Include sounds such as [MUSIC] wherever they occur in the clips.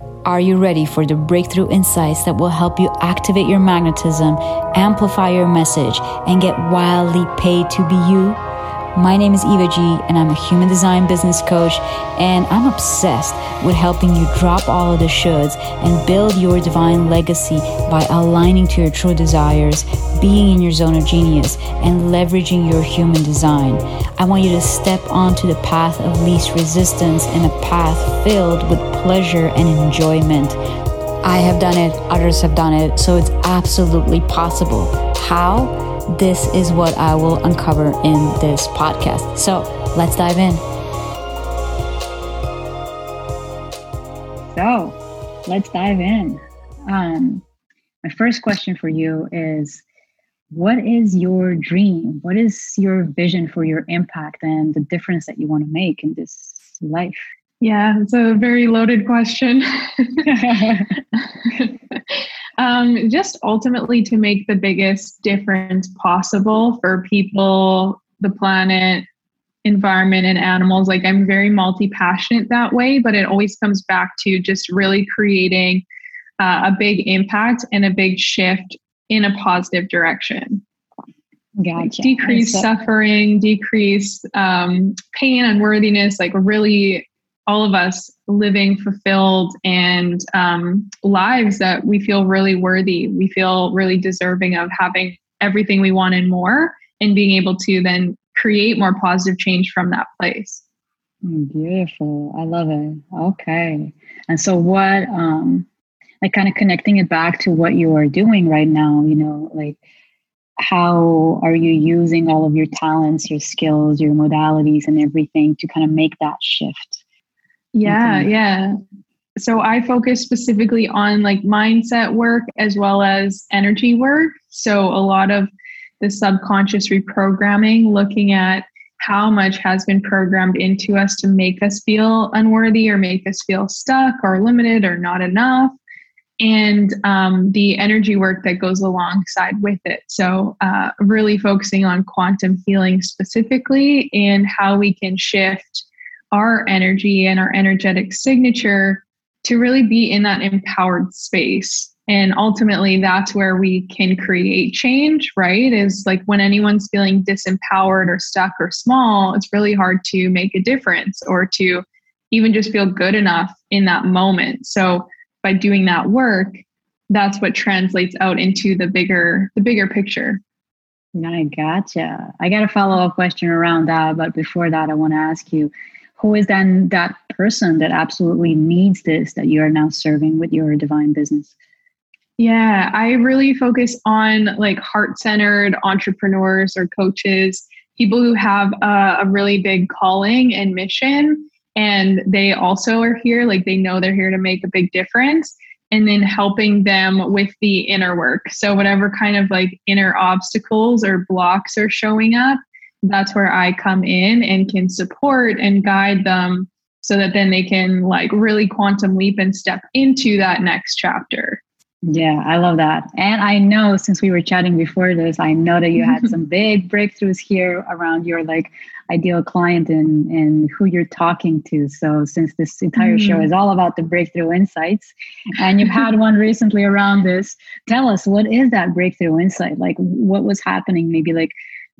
Are you ready for the breakthrough insights that will help you activate your magnetism, amplify your message, and get wildly paid to be you? My name is Eva G, and I'm a human design business coach, and I'm obsessed with helping you drop all of the shoulds and build your divine legacy by aligning to your true desires, being in your zone of genius, and leveraging your human design. I want you to step onto the path of least resistance and a path filled with pleasure and enjoyment. I have done it, others have done it, so it's absolutely possible. How? This is what I will uncover in this podcast. So let's dive in. So let's dive in. Um, my first question for you is What is your dream? What is your vision for your impact and the difference that you want to make in this life? Yeah, it's a very loaded question. [LAUGHS] [LAUGHS] um, just ultimately to make the biggest difference possible for people, the planet, environment, and animals. Like, I'm very multi passionate that way, but it always comes back to just really creating uh, a big impact and a big shift in a positive direction. Gotcha. Like decrease suffering, decrease um, pain, unworthiness, like really all of us living fulfilled and um, lives that we feel really worthy. We feel really deserving of having everything we want and more, and being able to then create more positive change from that place. Mm, beautiful. I love it. Okay. And so, what, um, like, kind of connecting it back to what you are doing right now, you know, like, how are you using all of your talents, your skills, your modalities, and everything to kind of make that shift? Yeah, yeah. So I focus specifically on like mindset work as well as energy work. So a lot of the subconscious reprogramming, looking at how much has been programmed into us to make us feel unworthy or make us feel stuck or limited or not enough and um, the energy work that goes alongside with it. So, uh, really focusing on quantum healing specifically and how we can shift our energy and our energetic signature to really be in that empowered space. And ultimately, that's where we can create change, right? Is like when anyone's feeling disempowered or stuck or small, it's really hard to make a difference or to even just feel good enough in that moment. So, by doing that work, that's what translates out into the bigger the bigger picture. I gotcha. I got a follow up question around that, but before that, I want to ask you who is then that person that absolutely needs this that you are now serving with your divine business? Yeah, I really focus on like heart centered entrepreneurs or coaches, people who have a, a, really big calling and mission. And they also are here, like they know they're here to make a big difference. And then helping them with the inner work. So, whatever kind of like inner obstacles or blocks are showing up, that's where I come in and can support and guide them so that then they can like really quantum leap and step into that next chapter. Yeah, I love that. And I know since we were chatting before this, I know that you had [LAUGHS] some big breakthroughs here around your like ideal client and and who you're talking to. So since this entire mm-hmm. show is all about the breakthrough insights and you've had one recently around this, tell us what is that breakthrough insight? Like what was happening maybe like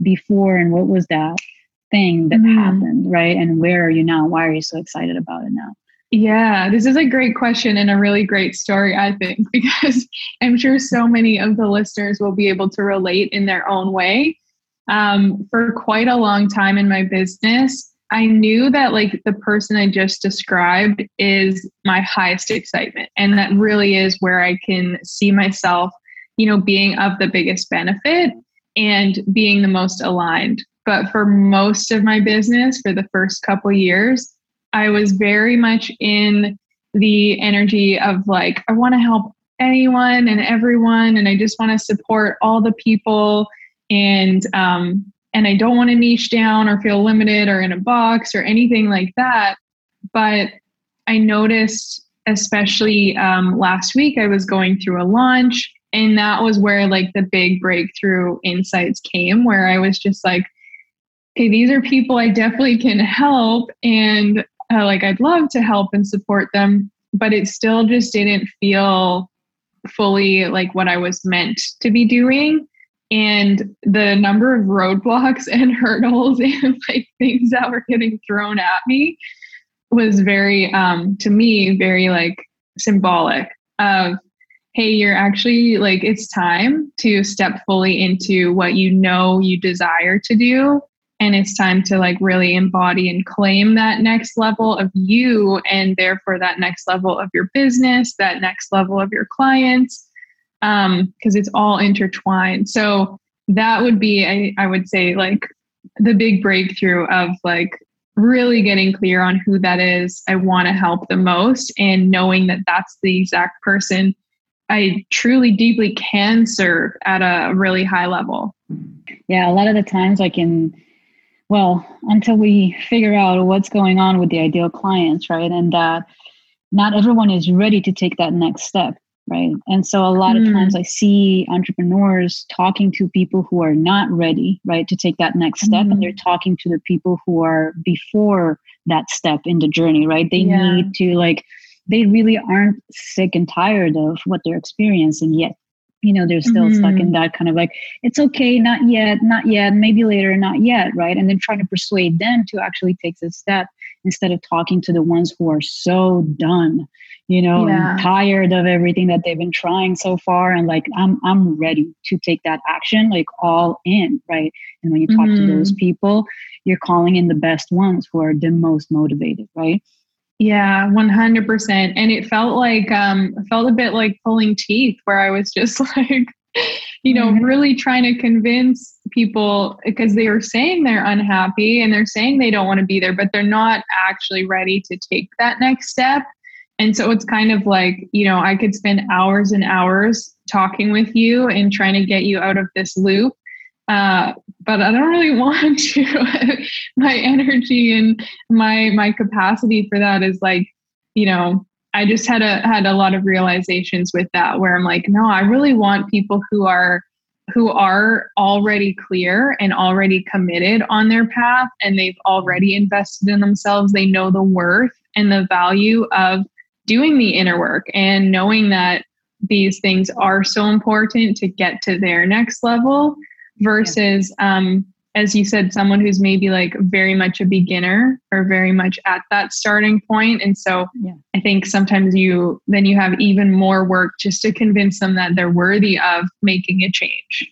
before and what was that thing that mm-hmm. happened, right? And where are you now? Why are you so excited about it now? Yeah, this is a great question and a really great story, I think, [LAUGHS] because I'm sure so many of the listeners will be able to relate in their own way. Um, for quite a long time in my business, I knew that like the person I just described is my highest excitement. And that really is where I can see myself, you know, being of the biggest benefit and being the most aligned. But for most of my business, for the first couple years, I was very much in the energy of like, I want to help anyone and everyone, and I just want to support all the people. And um, and I don't want to niche down or feel limited or in a box or anything like that. But I noticed, especially um, last week, I was going through a launch and that was where like the big breakthrough insights came where i was just like okay these are people i definitely can help and uh, like i'd love to help and support them but it still just didn't feel fully like what I was meant to be doing. And the number of roadblocks [LAUGHS] and hurdles [LAUGHS] and like things that were getting thrown at me was very, um, to me, very like symbolic of, hey, you're actually like, it's time to step fully into what you know you desire to do. And it's time to like really embody and claim that next level of you and therefore that next level of your business that next level of your clients um because it's all intertwined. So that would be I, I would say like the big breakthrough of like really getting clear on who that is i want to help the most and knowing that that's the exact person i truly deeply can serve at a really high level yeah a lot of the times I can well, until we figure out what's going on with the ideal clients, right? And that not everyone is ready to take that next step, right? And so a lot mm. of times I see entrepreneurs talking to people who are not ready, right, to take that next step. Mm. And they're talking to the people who are before that step in the journey, right? They yeah. need to like, they really aren't sick and tired of what they're experiencing yet you know they're still mm-hmm. stuck in mm-hmm. that kind of like it's okay not yet not yet maybe later not yet right and then trying to persuade them to actually take this step instead of talking to the ones who are so done you know yeah. tired of everything that they've been trying so far and like i'm i'm ready to take that action like all in right and when you talk mm-hmm. to those mm-hmm. people you're calling in the best ones who are the most motivated right yeah, 100%. And it felt like, um, felt a bit like pulling teeth where I was just [LAUGHS] like, you know, mm-hmm. really trying to convince people because they were saying they're unhappy and they're saying they don't want to be there, but they're not actually ready to take that next step. And so it's kind of like, you know, I could spend hours and hours talking with you and trying to get you out of this loop. Uh, but I don't really [LAUGHS] want to. my energy and my my capacity for that is like, you know, I just had a had a lot of realizations with that where I'm like, no, I really want people who are who are already clear and already committed on their path and they've already invested in themselves. They know the worth and the value of doing the inner work and knowing that these things are so important to get to their next level versus um, as you said someone who's maybe like very much a beginner or very much at that starting point. And so yeah. i think sometimes you then you have even more work just to convince them that they're worthy of making a change.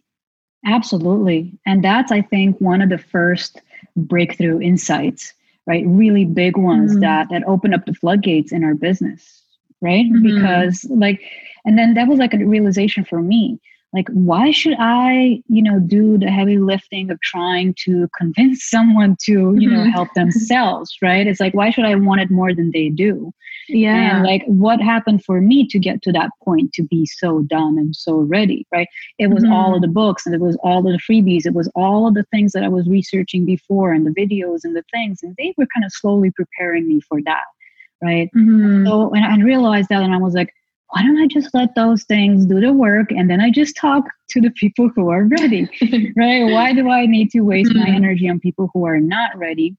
Absolutely. And that's i think one of the first breakthrough insights right? Really big ones mm-hmm. that that open up the floodgates in our business right? Mm-hmm. because like and then that was like a realization for me like why should i you know do the heavy lifting of trying to convince [LAUGHS] someone to you know mm-hmm. help themselves right? It's like why should i want it more than they do? Yeah. and like what happened for me to get to that point to be so done and so ready right? It was mm-hmm. all of the books and it was all of the freebies. It was all of the things that i was researching before and the videos and the things. And they were kind of slowly preparing me for that right? Mm-hmm. so and i realized that and i was like why don't I just let those things do the work and then I just talk to the people who are ready, [LAUGHS] right? Why do I need to waste my mm-hmm. energy on people who are not ready,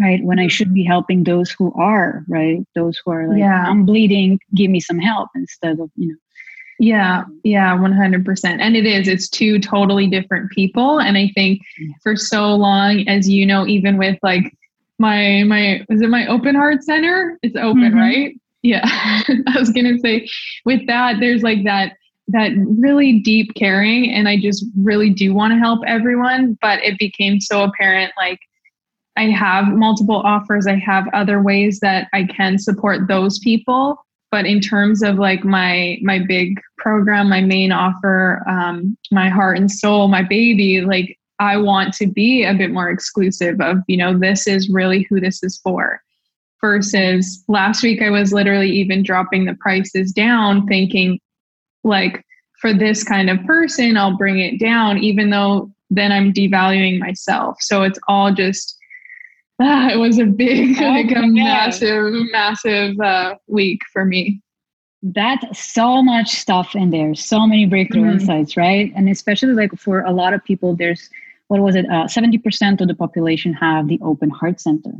right? When I should be helping those who are, right? Those who are like, yeah. I'm bleeding, give me some help instead of, you know. Yeah, yeah, 100%. And it is, it's two totally different people. And I think for so long, as you know, even with like my, my, is it my open heart center? It's open, mm-hmm. right? Yeah. [LAUGHS] I was to say with that, there's like that, that really deep caring. And I just really do want to help everyone. But it became so apparent like, I have multiple offers. I have other ways that I can support those people. But in terms of like my my big program, my main offer, um, my heart and soul, my baby, like I want to be a bit more exclusive of, you know, this is really who this is for versus last week I was literally even dropping the prices down thinking like for this kind of person I'll bring it down even though then I'm devaluing myself. So it's all just [LAUGHS] ah, it was a big [LAUGHS] oh, like a massive massive uh, week for me. That's so much stuff in there, so many breakthrough mm-hmm. insights, right? And especially like for a lot of people, there's what was it? Uh, 70% of the population have the open heart center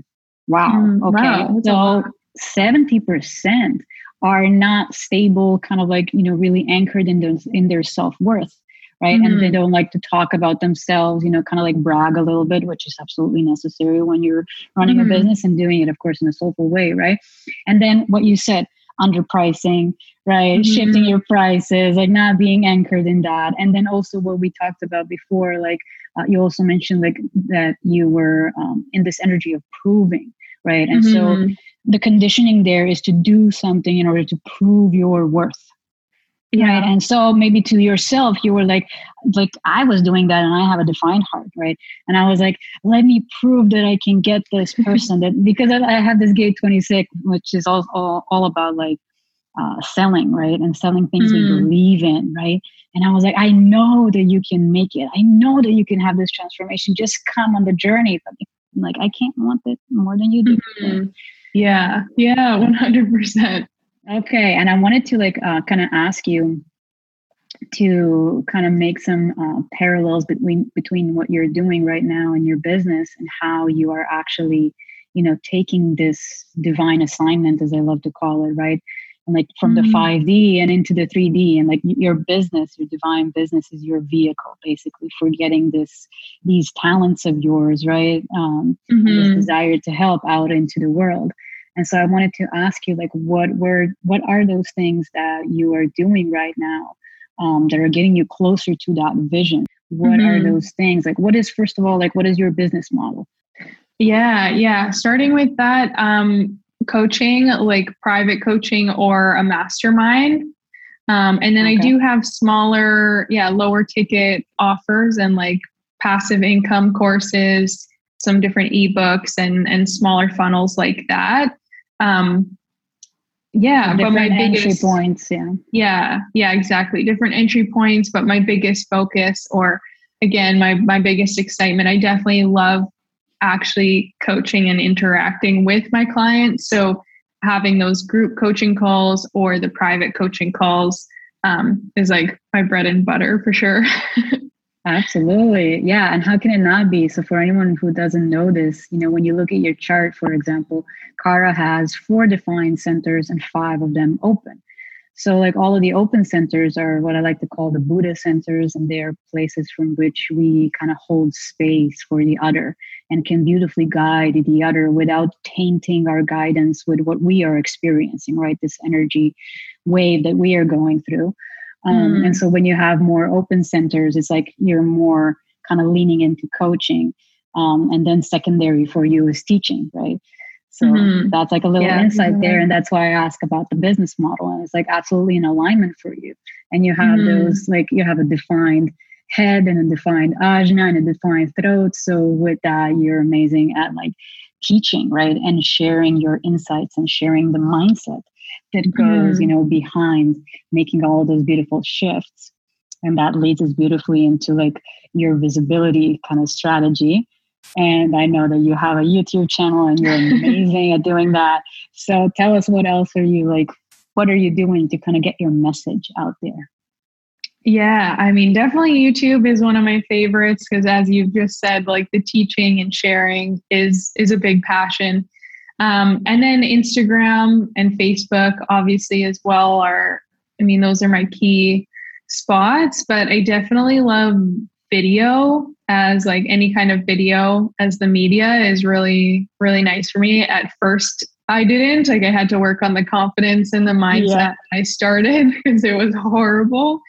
Wow. Mm, okay. Wow, so 70% are not stable, kind of like, you know, really anchored in their, in their self worth. Right. Mm-hmm. And they mm-hmm. don't like to talk about themselves, you know, kind of like brag a little bit, which is absolutely necessary when you're running mm-hmm. a business and doing it, of course, in a soulful way. Right. And then what you said, underpricing, right? Mm-hmm. Shifting your prices, like not being anchored in that. And then also what we talked about before, like uh, you also mentioned like that you were um, in this energy of proving, right? And mm-hmm. so the conditioning there is to do something in order to prove your worth. Yeah. Right. And so maybe to yourself, you were like, like I was doing that and I have a defined heart, right? And I was like, let me prove that I can get this person that because I, have this gate 26, which is all, all, all about like uh, selling, right? And selling things mm. we believe in, right? And I was like, I know that you can make it. I know that you can have this transformation. Just come on the journey. But like, I can't want it more than you do. Mm-hmm. Yeah. Yeah. 100%. Okay. And I wanted to like uh, kind of ask you to kind of make some uh, parallels between between what you're doing right now in your business and how you are actually you know taking this divine assignment as i love to call it right and like from mm-hmm. the 5d and into the 3d and like your business your divine business is your vehicle basically for getting this these talents of yours right um mm-hmm. this desire to help out into the world and so i wanted to ask you like what were what are those things that you are doing right now um, that are getting you closer to that vision what mm-hmm. are those things like what is first of all like what is your business model yeah yeah starting with that um coaching like private coaching or a mastermind um, and then okay. i do have smaller yeah lower ticket offers and like passive income courses some different ebooks and and smaller funnels like that um, yeah, but my biggest, entry points, yeah. Yeah, yeah, exactly. Different entry points, but my biggest focus or again, my my biggest excitement, I definitely love actually coaching and interacting with my clients. So having those group coaching calls or the private coaching calls um, is like my bread and butter for sure. [LAUGHS] Absolutely. Yeah. And how can it not be? So, for anyone who doesn't know this, you know, when you look at your chart, for example, Kara has four defined centers and five of them open. So, like all of the open centers are what I like to call the Buddha centers, and they are places from which we kind of hold space for the other and can beautifully guide the other without tainting our guidance with what we are experiencing, right? This energy wave that we are going through. Um, mm. And so when you have more open centers, it's like you're more kind of leaning into coaching. Um, and then secondary for you is teaching, right? So mm-hmm. that's like a little yeah, insight mm-hmm. there. And that's why I ask about the business model. And it's like absolutely in alignment for you. And you have mm-hmm. those, like, you have a defined head and a defined ajna and a defined throat. So with that, you're amazing at like teaching, right? And sharing your insights and sharing the mindset that goes, mm. you know, behind making all those beautiful shifts. And that leads us beautifully into like your visibility kind of strategy. And I know that you have a YouTube channel and you're [LAUGHS] amazing at doing that. So tell us what else are you like, what are you doing to kind of get your message out there? Yeah, I mean, definitely YouTube is one of my favorites because, as you've just said, like the teaching and sharing is is a big passion. Um, and then Instagram and Facebook, obviously, as well, are, I mean, those are my key spots, but I definitely love video as like any kind of video as the media is really, really nice for me. At first, I didn't like I had to work on the confidence and the mindset yeah. I started [LAUGHS] because it was horrible.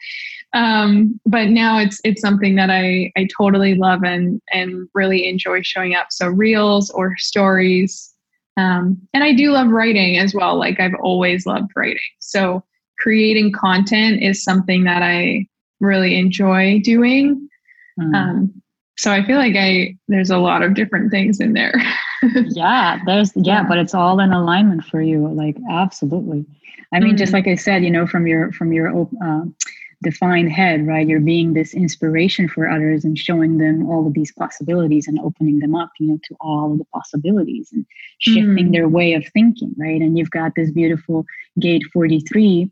Um, but now it's it's something that I I totally love and and really enjoy showing up. So reels or stories um, and I do love writing as well. Like I've always loved writing. So creating content is something that I really enjoy doing. Mm. Um, so I feel like I there's a lot of different things in there. [LAUGHS] yeah, there's yeah, yeah, but it's all in alignment for you. Like absolutely. I mean, mm just like I said, you know, from your from your uh, defined head, right? You're being this inspiration for others and showing them all of these possibilities and opening them up, you know, to all of the possibilities and shifting mm. their way of thinking, right? And you've got this beautiful gate 43.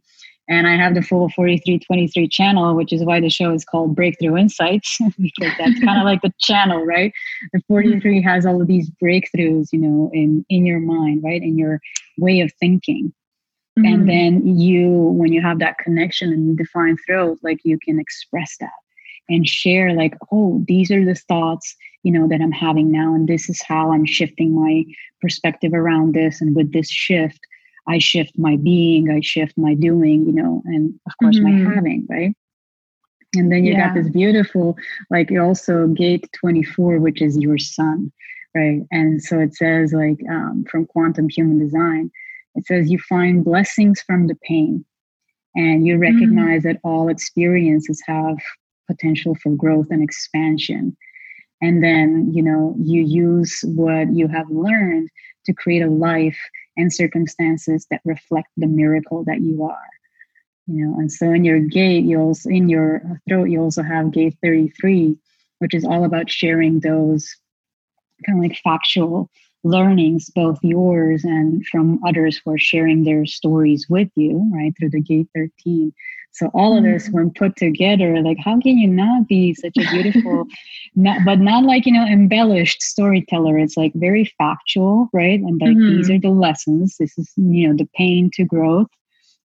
And I have the full 4323 channel, which is why the show is called Breakthrough Insights, [LAUGHS] because that's kind of [LAUGHS] like the channel, right? The 43 has all of these breakthroughs, you know, in in your mind, right? In your way of thinking Mm-hmm. And then you, when you have that connection and defined throat, like you can express that and share, like, oh, these are the thoughts, you know, that I'm having now. And this is how I'm shifting my perspective around this. And with this shift, I shift my being, I shift my doing, you know, and of course mm-hmm. my having, right? And then you yeah. got this beautiful, like you also gate 24, which is your sun, right? And so it says, like, um, from quantum human design, it says you find blessings from the pain and you mm-hmm. recognize mm. that all experiences have potential for growth and expansion. And then, you know, you use what you have learned to create a life and circumstances that reflect the miracle that you are. You know, and so in your gate, you also in your throat, you also have gate 33, which is all about sharing those kind of like factual learnings, both yours and from others who are sharing their stories with you, right, through the Gate 13. So all of this, mm-hmm. when put together, like how can you not be such a beautiful, [LAUGHS] not, but not like you know embellished storyteller? It's like very factual, right? And like mm-hmm. these are the lessons. This is you know the pain to growth,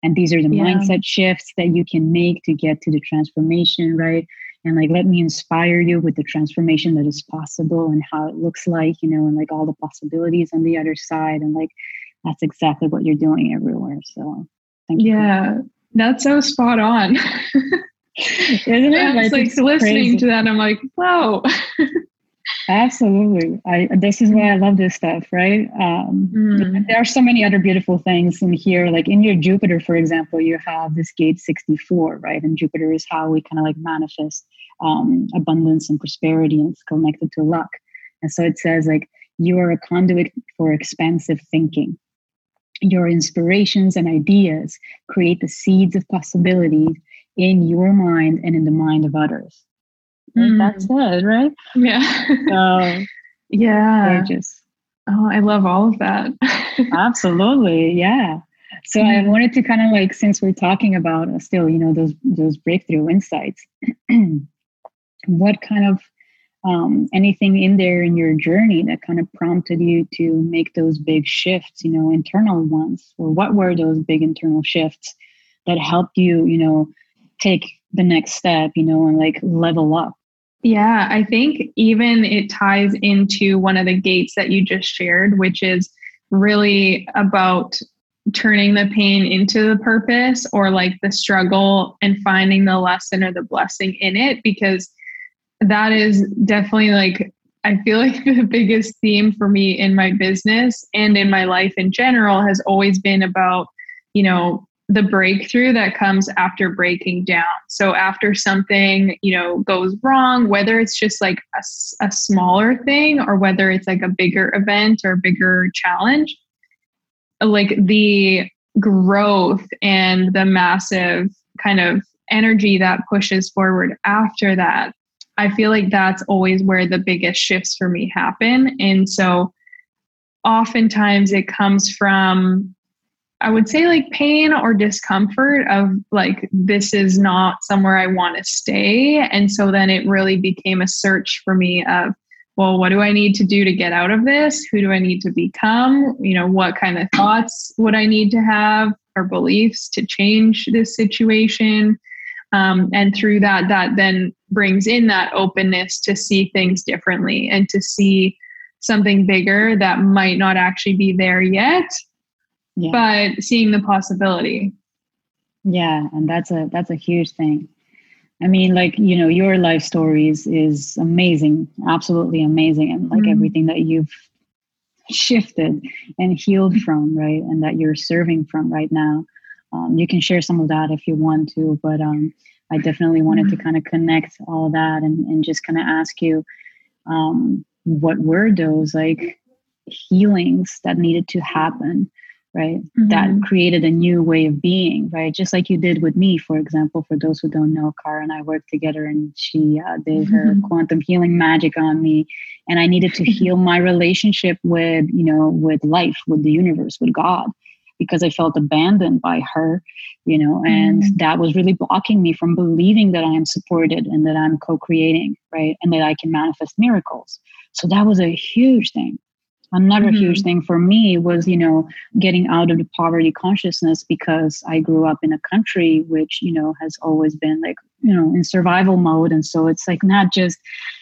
and these are the yeah. mindset shifts that you can make to get to the transformation, right? and like let me inspire you with the transformation that is possible and how it looks like you know and like all the possibilities on the other side and like that's exactly what you're doing everywhere so thank you yeah that's so spot on [LAUGHS] isn't it it's like listening crazy. to that i'm like whoa [LAUGHS] Absolutely. I this is why I love this stuff, right? Um, mm. There are so many other beautiful things in here. Like in your Jupiter, for example, you have this gate 64, right? And Jupiter is how we kind of like manifest um, abundance and prosperity, and it's connected to luck. And so it says like you are a conduit for expansive thinking. Your inspirations and ideas create the seeds of possibilities in your mind and in the mind of others. Mm. That's it, right? Yeah. So, [LAUGHS] yeah. Gorgeous. Oh, I love all of that. [LAUGHS] Absolutely. Yeah. So I wanted to kind of like, since we're talking about uh, still, you know, those those breakthrough insights, [CLEARS THROAT] what kind of um, anything in there in your journey that kind of prompted you to make those big shifts, you know, internal ones, or what were those big internal shifts that helped you, you know, take the next step, you know, and like level up? Yeah, I think even it ties into one of the gates that you just shared, which is really about turning the pain into the purpose or like the struggle and finding the lesson or the blessing in it because that is definitely like I feel [LAUGHS] like the biggest theme for me in my business and in my life in general has always been about, you know, the breakthrough that comes after breaking down. So after something, you know, goes wrong, whether it's just like a, a smaller thing or whether it's like a bigger event or bigger challenge, like the growth and the massive kind of energy that pushes forward after that, I feel like that's always where the biggest shifts for me happen. And so oftentimes it comes from I would say like pain or discomfort of like, this is not somewhere I want to stay. And so then it really became a search for me of, well, what do I need to do to get out of this? Who do I need to become? You know, what kind of thoughts would I need to have or beliefs to change this situation? Um, and through that, that then brings in that openness to see things differently and to see something bigger that might not actually be there yet yeah. but seeing the possibility. Yeah and that's a that's a huge thing. I mean like you know your life stories is amazing absolutely amazing and like mm everything that you've shifted and healed from right and that you're serving from right now um, you can share some of that if you want to but um, i definitely wanted to kind of connect all of that and, and just kind of ask you um, what were those like healings that needed to happen right mm-hmm. that created a new way of being right just like you did with me for example for those who don't know Cara and i worked together and she uh, did her mm-hmm. quantum healing magic on me and i needed to [LAUGHS] heal my relationship with you know with life with the universe with god because i felt abandoned by her you know and mm-hmm. that was really blocking me from believing that i am supported and that i'm co-creating right and that i can manifest miracles so that was a huge thing Another mm-hmm. huge thing for me was, you know, getting out of the poverty consciousness because I grew up in a country which, you know, has always been like, you know, in survival mode. And so it's like not just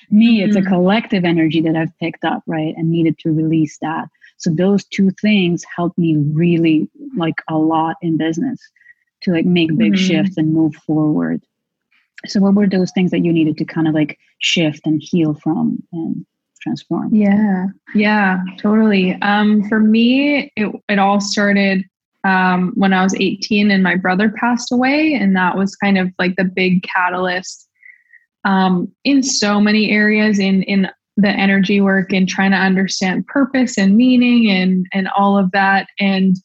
me, mm-hmm. it's a mm-hmm. collective energy that I've picked up, right? And needed to release that. So those two things helped me really like a lot in business to like make big mm-hmm. shifts and move forward. So what were those things that you needed to kind of like shift and heal from and transform? Yeah, yeah, totally. Um, for me, it, it all started um, when I was 18 and my brother passed away. And that was kind of like the big catalyst um, in so many areas in, in the energy work and trying to understand purpose and meaning and, and all of that. And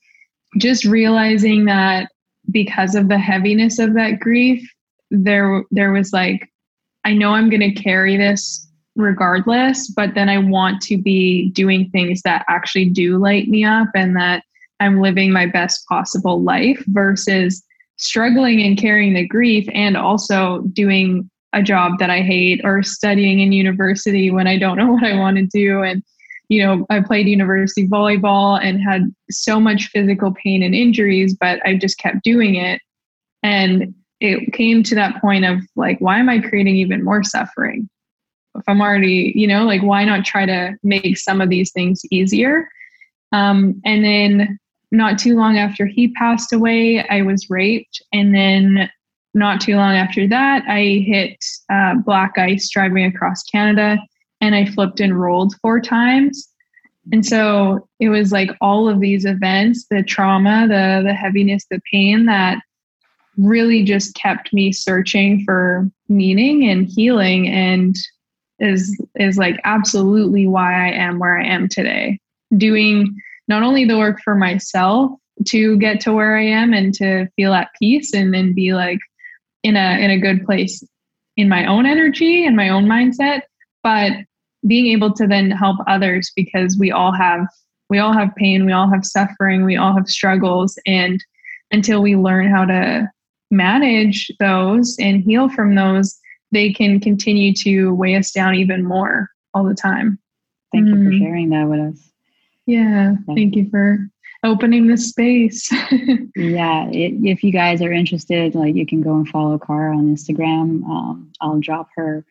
just realizing that because of the heaviness of that grief, there, there was like, I know I'm going to carry this regardless, but then I want to be doing things that actually do light me up and that I'm living my best possible life versus struggling and carrying the grief and also doing a job that I hate or studying in university when I don't know [LAUGHS] what I want to do. And, you know, I played university volleyball and had so much physical pain and injuries, but I just kept doing it. And it came to that point of like, why am I creating even more suffering? if I'm already, you know, like why not try to make some of these things easier? Um, and then not too long after he passed away, I was raped. And then not too long after that, I hit uh, black ice driving across Canada and I flipped and rolled four times. And so it was like all of these events, the trauma, the the heaviness, the pain that really just kept me searching for meaning and healing and is is like absolutely why I am where I am today. Doing not only the work for myself to get to where I am and to feel at peace and then be like in a in a good place in my own energy and my own mindset, but being able to then help others because we all have we all have pain, we all have suffering, we all have struggles and until we learn how to manage those and heal from those they can continue to weigh us down even more all the time. Thank mm. you for mm-hmm. sharing that with us. Yeah, thank you for opening the space. [LAUGHS] yeah, it, if you guys are interested, like you can go and follow Cara on Instagram. Um, I'll drop her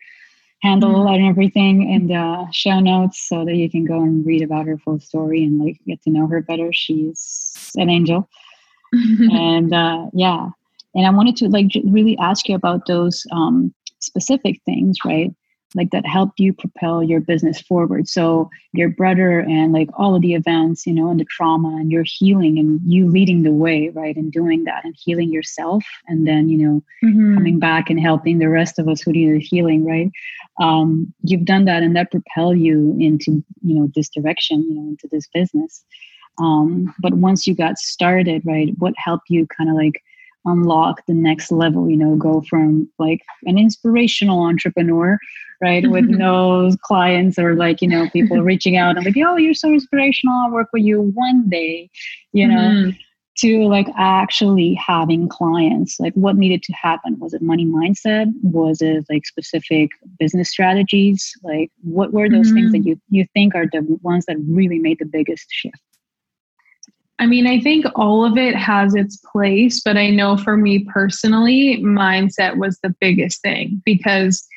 handle mm. and everything in the show notes so that you can go and read about her full story and like get to know her better. She's an angel. [LAUGHS] and uh, yeah, and I wanted to like really ask you about those um, specific things, right? Like that helped you propel your business forward. So your brother and like all of the events, you know, and the trauma and your healing and you leading the way, right? And doing that and healing yourself and then, you know, mm-hmm. coming back and helping the rest of us who need healing, right? Um, you've done that and that propel you into, you know, this direction, you know, into this business. Um, but once you got started, right, what helped you kind of like unlock the next level you know go from like an inspirational entrepreneur right with no clients or like you know people [LAUGHS] reaching out and like oh you're so inspirational i'll work with you one day you know mm-hmm. to like actually having clients like what needed to happen was it money mindset was it like specific business strategies like what were those mm-hmm. things that mm-hmm. you you think are the ones that really made the biggest shift I mean, I think all of it has its place, but I know for me personally, mindset was the biggest thing because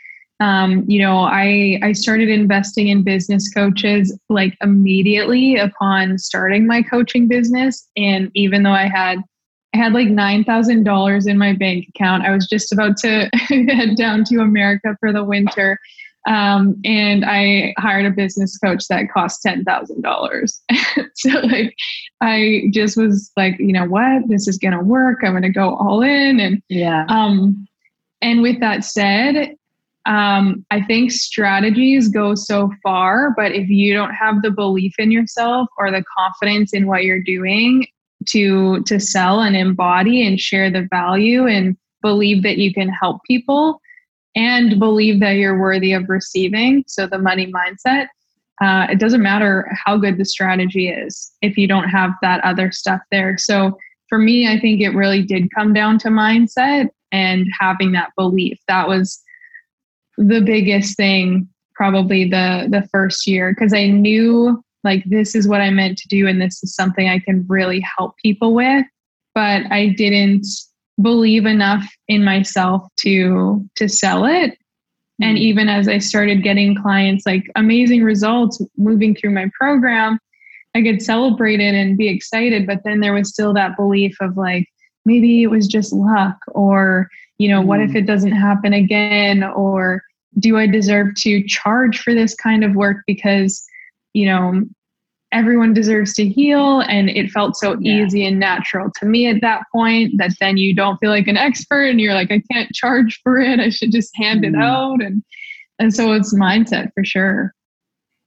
um, you know, I I started investing in business coaches like immediately upon starting my coaching business and even though I had I had like $9,000 in my bank account. I was just about to [LAUGHS] head down to America for the winter um, and I hired a business coach that cost ten thousand dollars. [LAUGHS] so like, I just was like, you know what, this is gonna work. I'm gonna go all in, and yeah. Um, and with that said, um, I think strategies go so far, but if you don't have the belief in yourself or the confidence in what you're doing to to sell and embody and share the value and believe that you can help people and believe that you're worthy of receiving. So the money mindset. Uh, it doesn't matter how good the strategy is if you don't have that other stuff there. So for me, I think it really did come down to mindset and having that belief. That was the biggest thing probably the the first year because I knew like this is what I meant to do and this is something I can really help people with. But I didn't believe enough in myself to to sell it. And mm-hmm. even as I started getting clients like amazing results moving through my program, I could celebrate it and be excited. But then there was still that belief of like, maybe it was just luck, or, you know, mm. what if mm-hmm. it doesn't happen again? Or do I deserve to charge for this kind of work because, you know, everyone deserves to heal and it felt so yeah. easy and natural to me at that point that then you don't feel like an expert and you're like i can't charge for it. I should just hand mm. it out. And and so it's mindset for sure.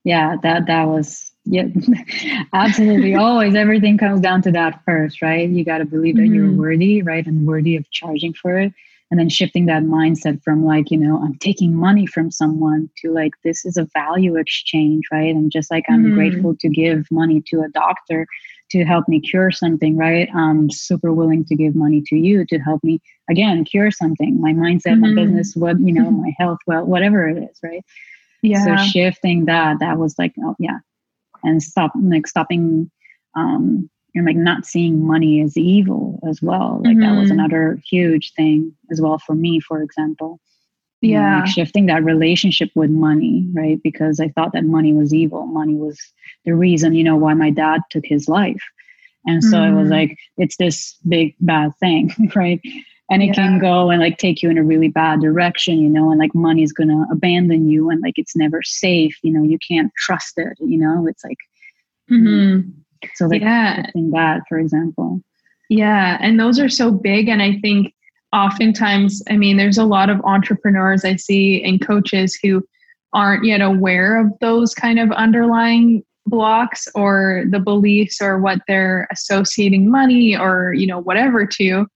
Yeah that that was yeah [LAUGHS] absolutely. Always everything comes down to that first right? You got to believe that mm-hmm. you're worthy right? And worthy of charging for it and then shifting that mindset from like you know i'm taking money from someone to like this is a value exchange right? And just like i'm mm. grateful to give money to a doctor to help me cure something right? I'm super willing to give money to you to help me again cure something. My mindset mm-hmm. my business what you know [LAUGHS] my health well whatever it is right? Yeah. so shifting that that was like oh yeah. And stop like stopping um and like not seeing money as evil as well like mm-hmm. that was mm-hmm. another huge thing as well for me for example yeah you know, like shifting that relationship with money right because i thought that money was evil money was the reason you know why my dad took his life and so mm-hmm. it was like it's this big bad thing [LAUGHS] right and it yeah. can go and like take you in a really bad direction you know and like money's gonna abandon you and like it's never safe you know you can't trust it you know it's like mm-hmm. So like yeah. that, for example. Yeah. And those are so big. And I think oftentimes, I mean, there's a lot of entrepreneurs I see and coaches who aren't yet aware of those kind of underlying blocks or the beliefs or what they're associating money or, you know, whatever to.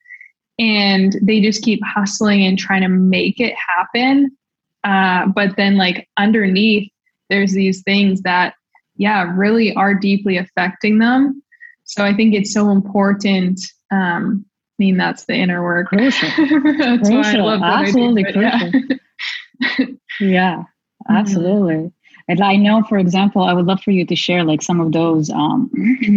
And they just keep hustling and trying to make it happen. Uh, but then, like, underneath, there's these things that yeah, really are deeply affecting them. So I think it's so important. Um, I mean, that's the inner work. Crucial. [LAUGHS] that's crucial. why I love Absolutely do, crucial. [LAUGHS] Yeah. yeah, absolutely. And I know, for example, I would love for you to share like some of those um,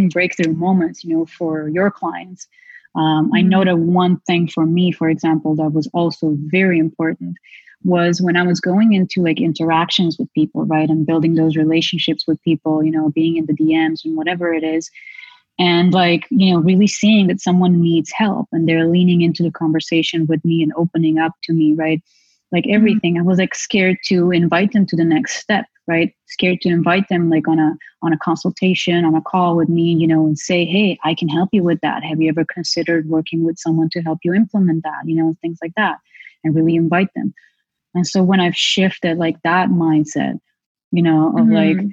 [CLEARS THROAT] breakthrough moments, you know, for your clients. Um, I know mm-hmm. that one thing for me, for example, that was also very important was when I was going into like interactions with people, right? And building those relationships with people, you know, being in the DMs and whatever it is. And like, you know, really seeing that someone needs help and they're leaning into the conversation with me and opening up to me, right? Like mm-hmm. everything. I was like scared to invite them to the next step, right? Scared to invite them like on a on a consultation, on a call with me, you know, and say, hey, I can help you with that. Have you ever considered working with someone to help you implement that? You know, things like that. And really invite them and so when I've shifted like that mindset, you know, of mm-hmm. like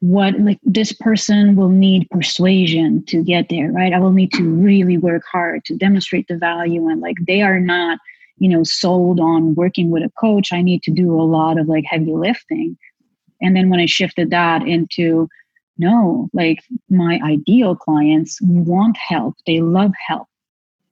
what like this person will need persuasion to get there, right? I will need to really work hard to demonstrate the value and like they are not, you know, sold on working with a coach. I need to do a lot of like heavy lifting. And then when I shifted that into no, like my ideal clients want help. They love help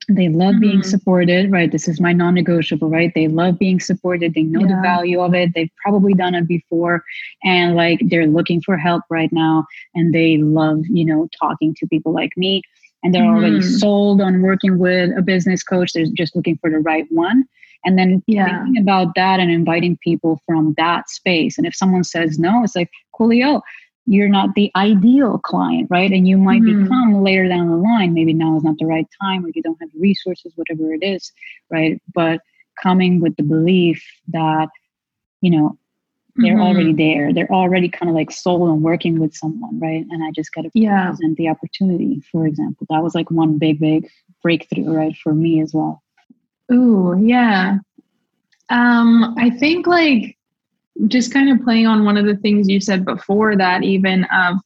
they love mm-hmm. being supported right? This is my non-negotiable right? They love being supported. They know yeah. the value of it. They've probably done it before. And like they're looking for help right now and they love you know talking to people like me. And they're mm-hmm. already sold on working with a business coach. They're just looking for the right one. And then yeah. thinking about that and inviting people from that space. And if someone says no it's like coolio you're not the ideal client, right? And you might mm-hmm. become later down the line. Maybe now is not the right time, or you don't have resources, whatever it is, right? But coming with the belief that, you know, they're mm-hmm. already there. They're already kind of like sold on working with someone, right? And I just got to yeah. present the opportunity, for example. That was like one big, big breakthrough, right, for me as well. Ooh, yeah. Um, I think like just kind of playing on one of the things you said before that even of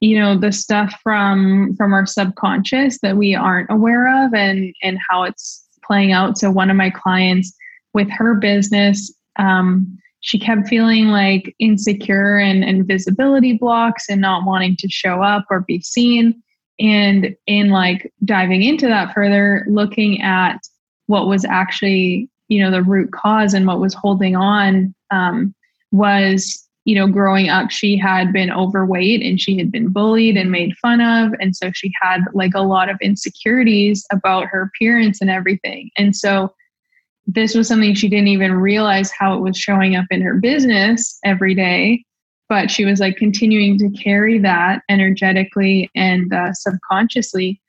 you know the stuff from from our subconscious that we aren't aware of and and how it's playing out. So one of my clients with her business um, she kept feeling like insecure and, and visibility blocks and not wanting to show up or be seen. And in like diving into that further looking at what was actually you know the root cause and what was holding on um, was you know, growing up, she had been overweight and she had been bullied and made fun of. And so she had like a lot of insecurities about her appearance and everything. And so this was something she didn't even realize how it was showing up in her business every day. But she was like continuing to carry that energetically and uh, subconsciously.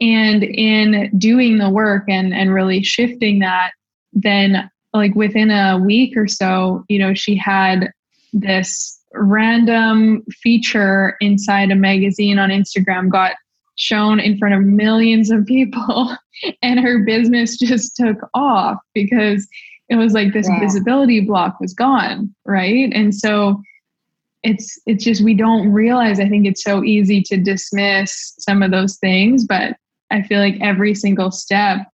And in doing the work and, and really shifting that, then like within a week or so, you know, she had this random feature inside a magazine on Instagram got shown in front of millions of people [LAUGHS] and her business just took off because it was like this wow. visibility block was gone right and so it's it's just we don't realize i think it's so easy to dismiss some of those things but i feel like every single step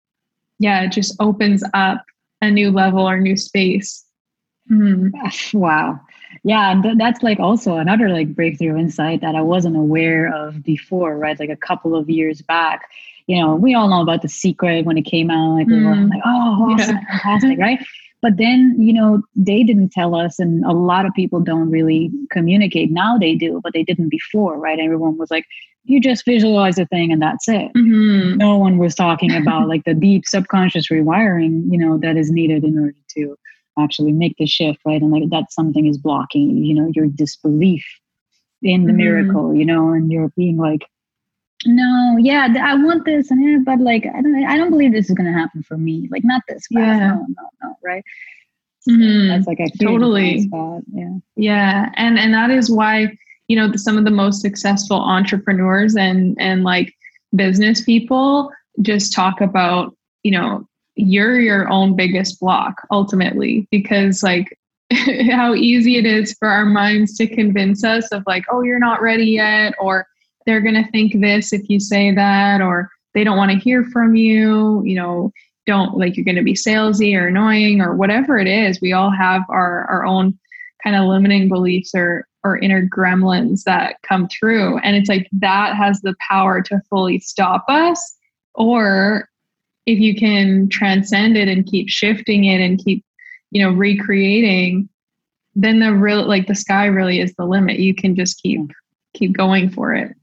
yeah it just opens up a new level or new space mm-hmm. wow yeah and th- that's like also another like breakthrough insight that i wasn't aware of before right like a couple of years back you know we all know about the secret when it came out like mm. we were mm. like oh awesome, yeah. fantastic right but then you know they didn't tell us and a lot of people don't really communicate now they do but they didn't before right everyone was like you just visualize a thing and that's it mm-hmm. no one was talking about [LAUGHS] like the deep subconscious rewiring you know that is needed in order to actually make the shift right and like that something is blocking you know your disbelief in the mm-hmm. miracle you know and you're being like no yeah i want this and yeah, but like i don't i don't believe this is going to happen for me like not this fast. yeah no no no right so mm-hmm. that's like a totally yeah yeah and and that is why you know some of the most successful entrepreneurs and and like business people just talk about you know you're your own biggest block ultimately because like [LAUGHS] how easy it is for our minds to convince us of like oh you're not ready yet or they're going to think this if you say that or they don't want to hear from you you know don't like you're going to be salesy or annoying or whatever it is. We all have our our own kind of limiting beliefs or or inner gremlins that come through. And it's like that has the power to fully stop us. Or if you can transcend it and keep shifting it and keep you know recreating then the real like the sky really is the limit. You can just keep keep going for it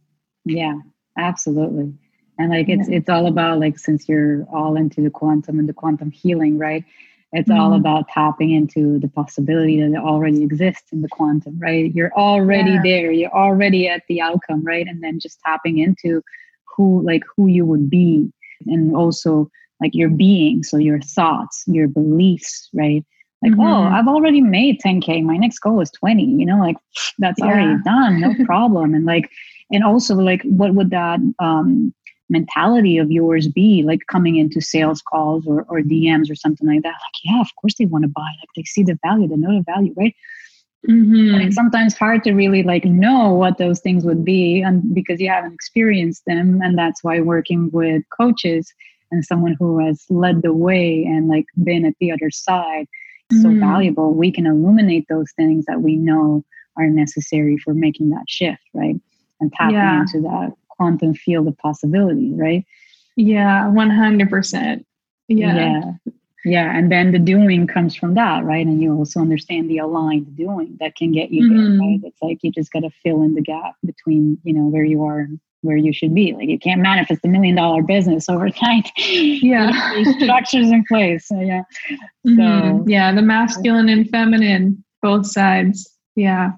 yeah absolutely. And like it's yeah. it's all about like since you're all into the quantum and the quantum healing right? It's mm-hmm. all about tapping into the possibility that it already exists in the quantum right? You're already yeah. there. You're already at the outcome right? And then just tapping into who like who you would be and also like your being. So your thoughts your beliefs right? Like oh, mm-hmm. oh i've already made 10k my next goal is 20 you know? Like that's yeah. already done. No problem. And like and also like what would that um mentality of yours be like coming into sales calls or, or dms or something like that like yeah of course they want to buy like they see the value they know the value right Mm-hmm. And it's sometimes hard to really like know what those things would be and because you haven't experienced them. And that's why working with coaches and someone who has led the way and like been at the other side mm-hmm. so valuable. We can illuminate those things that we know are necessary for making that shift, right? And tapping yeah. into that quantum field of possibility, right? Yeah, 100%. Yeah. Yeah yeah and then the doing comes from that right and you also understand the aligned doing that can get you mm-hmm. there right it's like you just got to fill in the gap between you know where you are and where you should be like you can't manifest a million dollar business overnight [LAUGHS] yeah structures in place so yeah mm-hmm. so yeah the masculine and feminine both sides yeah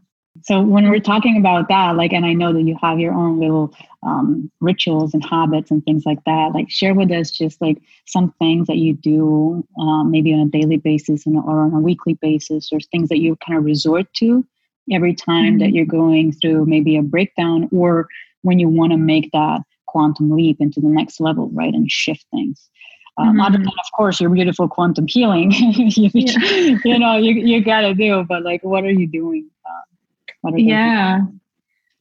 so when we're talking about that like and i know that you have your own little um, rituals and habits and things like that like share with us just like some things that you do um, maybe on a daily basis and or on a weekly basis or things that you kind of resort to every time mm-hmm. that you're going through maybe a breakdown or when you want to make that quantum leap into the next level right and shift things um, mm-hmm. other than of course your beautiful quantum healing [LAUGHS] you, yeah. you know you, you gotta do but like what are you doing yeah.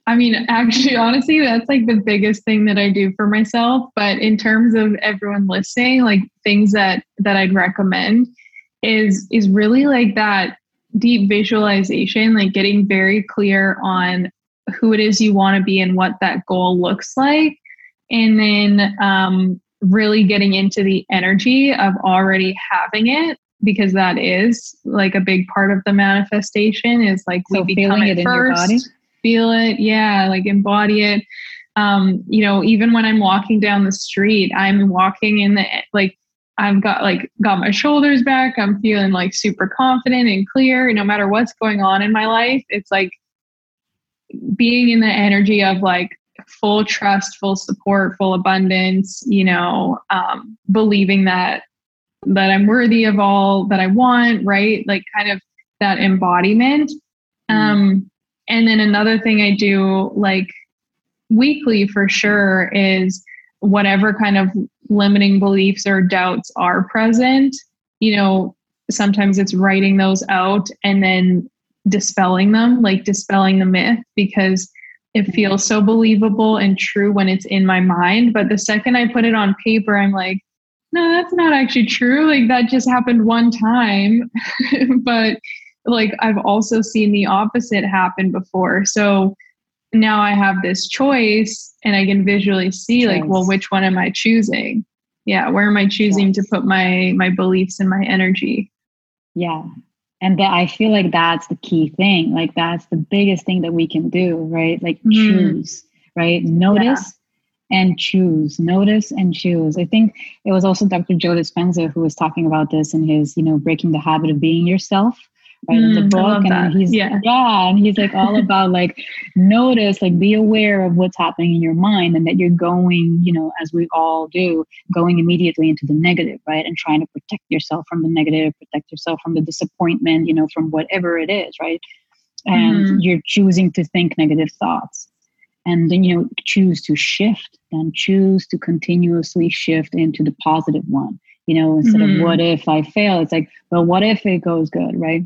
I mean, [LAUGHS] actually, honestly, that's like the biggest thing that I do for myself. But in terms of everyone listening, like things that that I'd recommend is is really like that deep visualization, like getting very clear on who it is you want to be and what that goal looks like, and then um, really getting into the energy of already having it because that is like a big part of the manifestation is like so we become it, it first, feel it, yeah, like embody it. Um, you know, even when I'm walking down the street, I'm walking in the like I've got like got my shoulders back. I'm feeling like super confident and clear. No matter what's going on in my life, it's like being in the energy of like full trust, full support, full abundance. You know, um, believing that that I'm worthy of all that I want. Right, like kind of that embodiment. Mm-hmm. Um, and then another thing I do like weekly for sure is whatever kind of limiting beliefs or doubts are present, you know, sometimes it's writing those out and then dispelling them, like dispelling the myth, because it mm-hmm. feels so believable and true when it's in my mind. But the second I put it on paper, I'm like, no, that's not actually true. Like that just happened one time. [LAUGHS] but like I've also seen the opposite happen before. So now I have this choice and I can visually see like, well, which one am I choosing? Yeah, where am I choosing yes. to put my my beliefs and my energy? Yeah. And that I feel like that's the key thing. Like that's the biggest thing that we can do, right? Like mm. choose, right? Notice yeah. And choose. Notice and choose. I think it was also Dr. Joe Dispenza who was talking about this in his, you know, breaking the habit of being yourself right mm, in the book and he's yeah. yeah and he's like all about like notice like be aware of what's happening in your mind and that you're going you know as we all do going immediately into the negative right and trying to protect yourself from the negative protect yourself from the disappointment you know from whatever it is right and mm. you're choosing to think negative thoughts and then you know choose to shift and choose to continuously shift into the positive one you know instead mm-hmm. of what if i fail it's like well what if it goes good right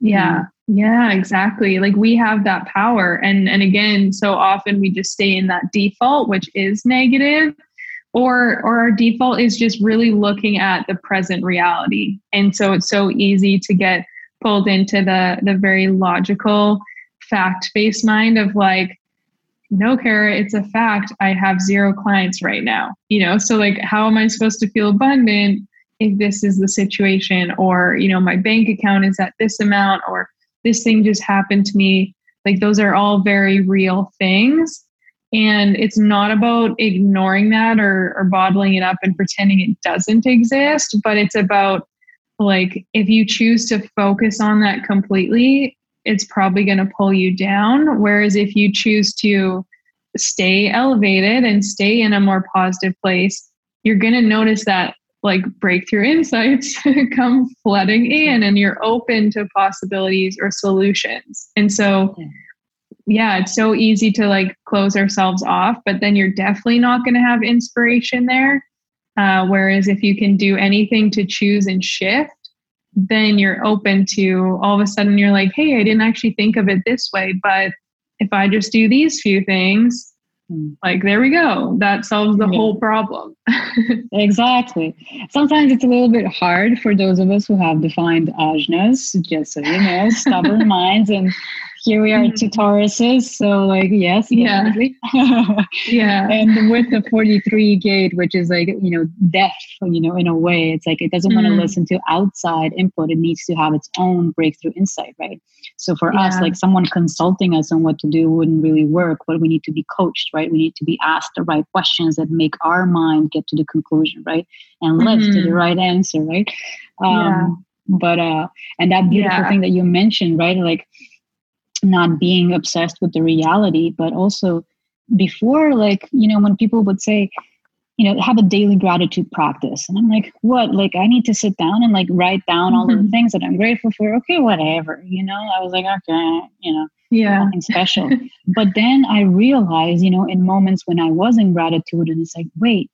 yeah. Yeah, exactly. Like we have that power. And and again, so often we just stay in that default, which is negative, or or our default is just really looking at the present reality. And so it's so easy to get pulled into the the very logical fact-based mind of like no Kara, it's a fact. I have zero clients right now. You know, so like how am I supposed to feel abundant if this is the situation or you know my bank account is at this amount or this thing just happened to me like those are all very real things and it's not about ignoring that or, or bottling it up and pretending it doesn't exist but it's about like if you choose to focus on that completely it's probably going to pull you down whereas if you choose to stay elevated and stay in a more positive place you're going to notice that like breakthrough insights [LAUGHS] come flooding in and you're open to possibilities or solutions. And so, yeah, it's so easy to like close ourselves off, but then you're definitely not going to have inspiration there. Uh, whereas if you can do anything to choose and shift, then you're open to all of a sudden you're like, hey, I didn't actually think of it this way, but if I just do these few things, Hmm. like there we go that solves the yeah. whole problem [LAUGHS] exactly sometimes it's a little bit hard for those of us who have defined ajnas just so you know stubborn [LAUGHS] minds and here we are two Tauruses. So like, yes, yeah. [LAUGHS] yeah. And with the 43 gate, which is like, you know, deaf, you know, in a way, it's like, it doesn't mm. want to listen to outside input. It needs to have its own breakthrough insight, right? So for yeah. us, like someone consulting us on what to do wouldn't really work, but we need to be coached, right? We need to be asked the right questions that make our mind get to the conclusion, right? And mm-hmm. live to the right answer, right? Um, yeah. But, uh, and that beautiful yeah. thing that you mentioned, right? Like, not being obsessed with the reality, but also before, like, you know, when people would say, you know, have a daily gratitude practice. And I'm like, what? Like, I need to sit down and like write down all mm-hmm. of the things that I'm grateful for. Okay, whatever. You know, I was like, okay, you know, yeah, nothing special. [LAUGHS] but then I realized, you know, in moments when I was in gratitude, and it's like, wait,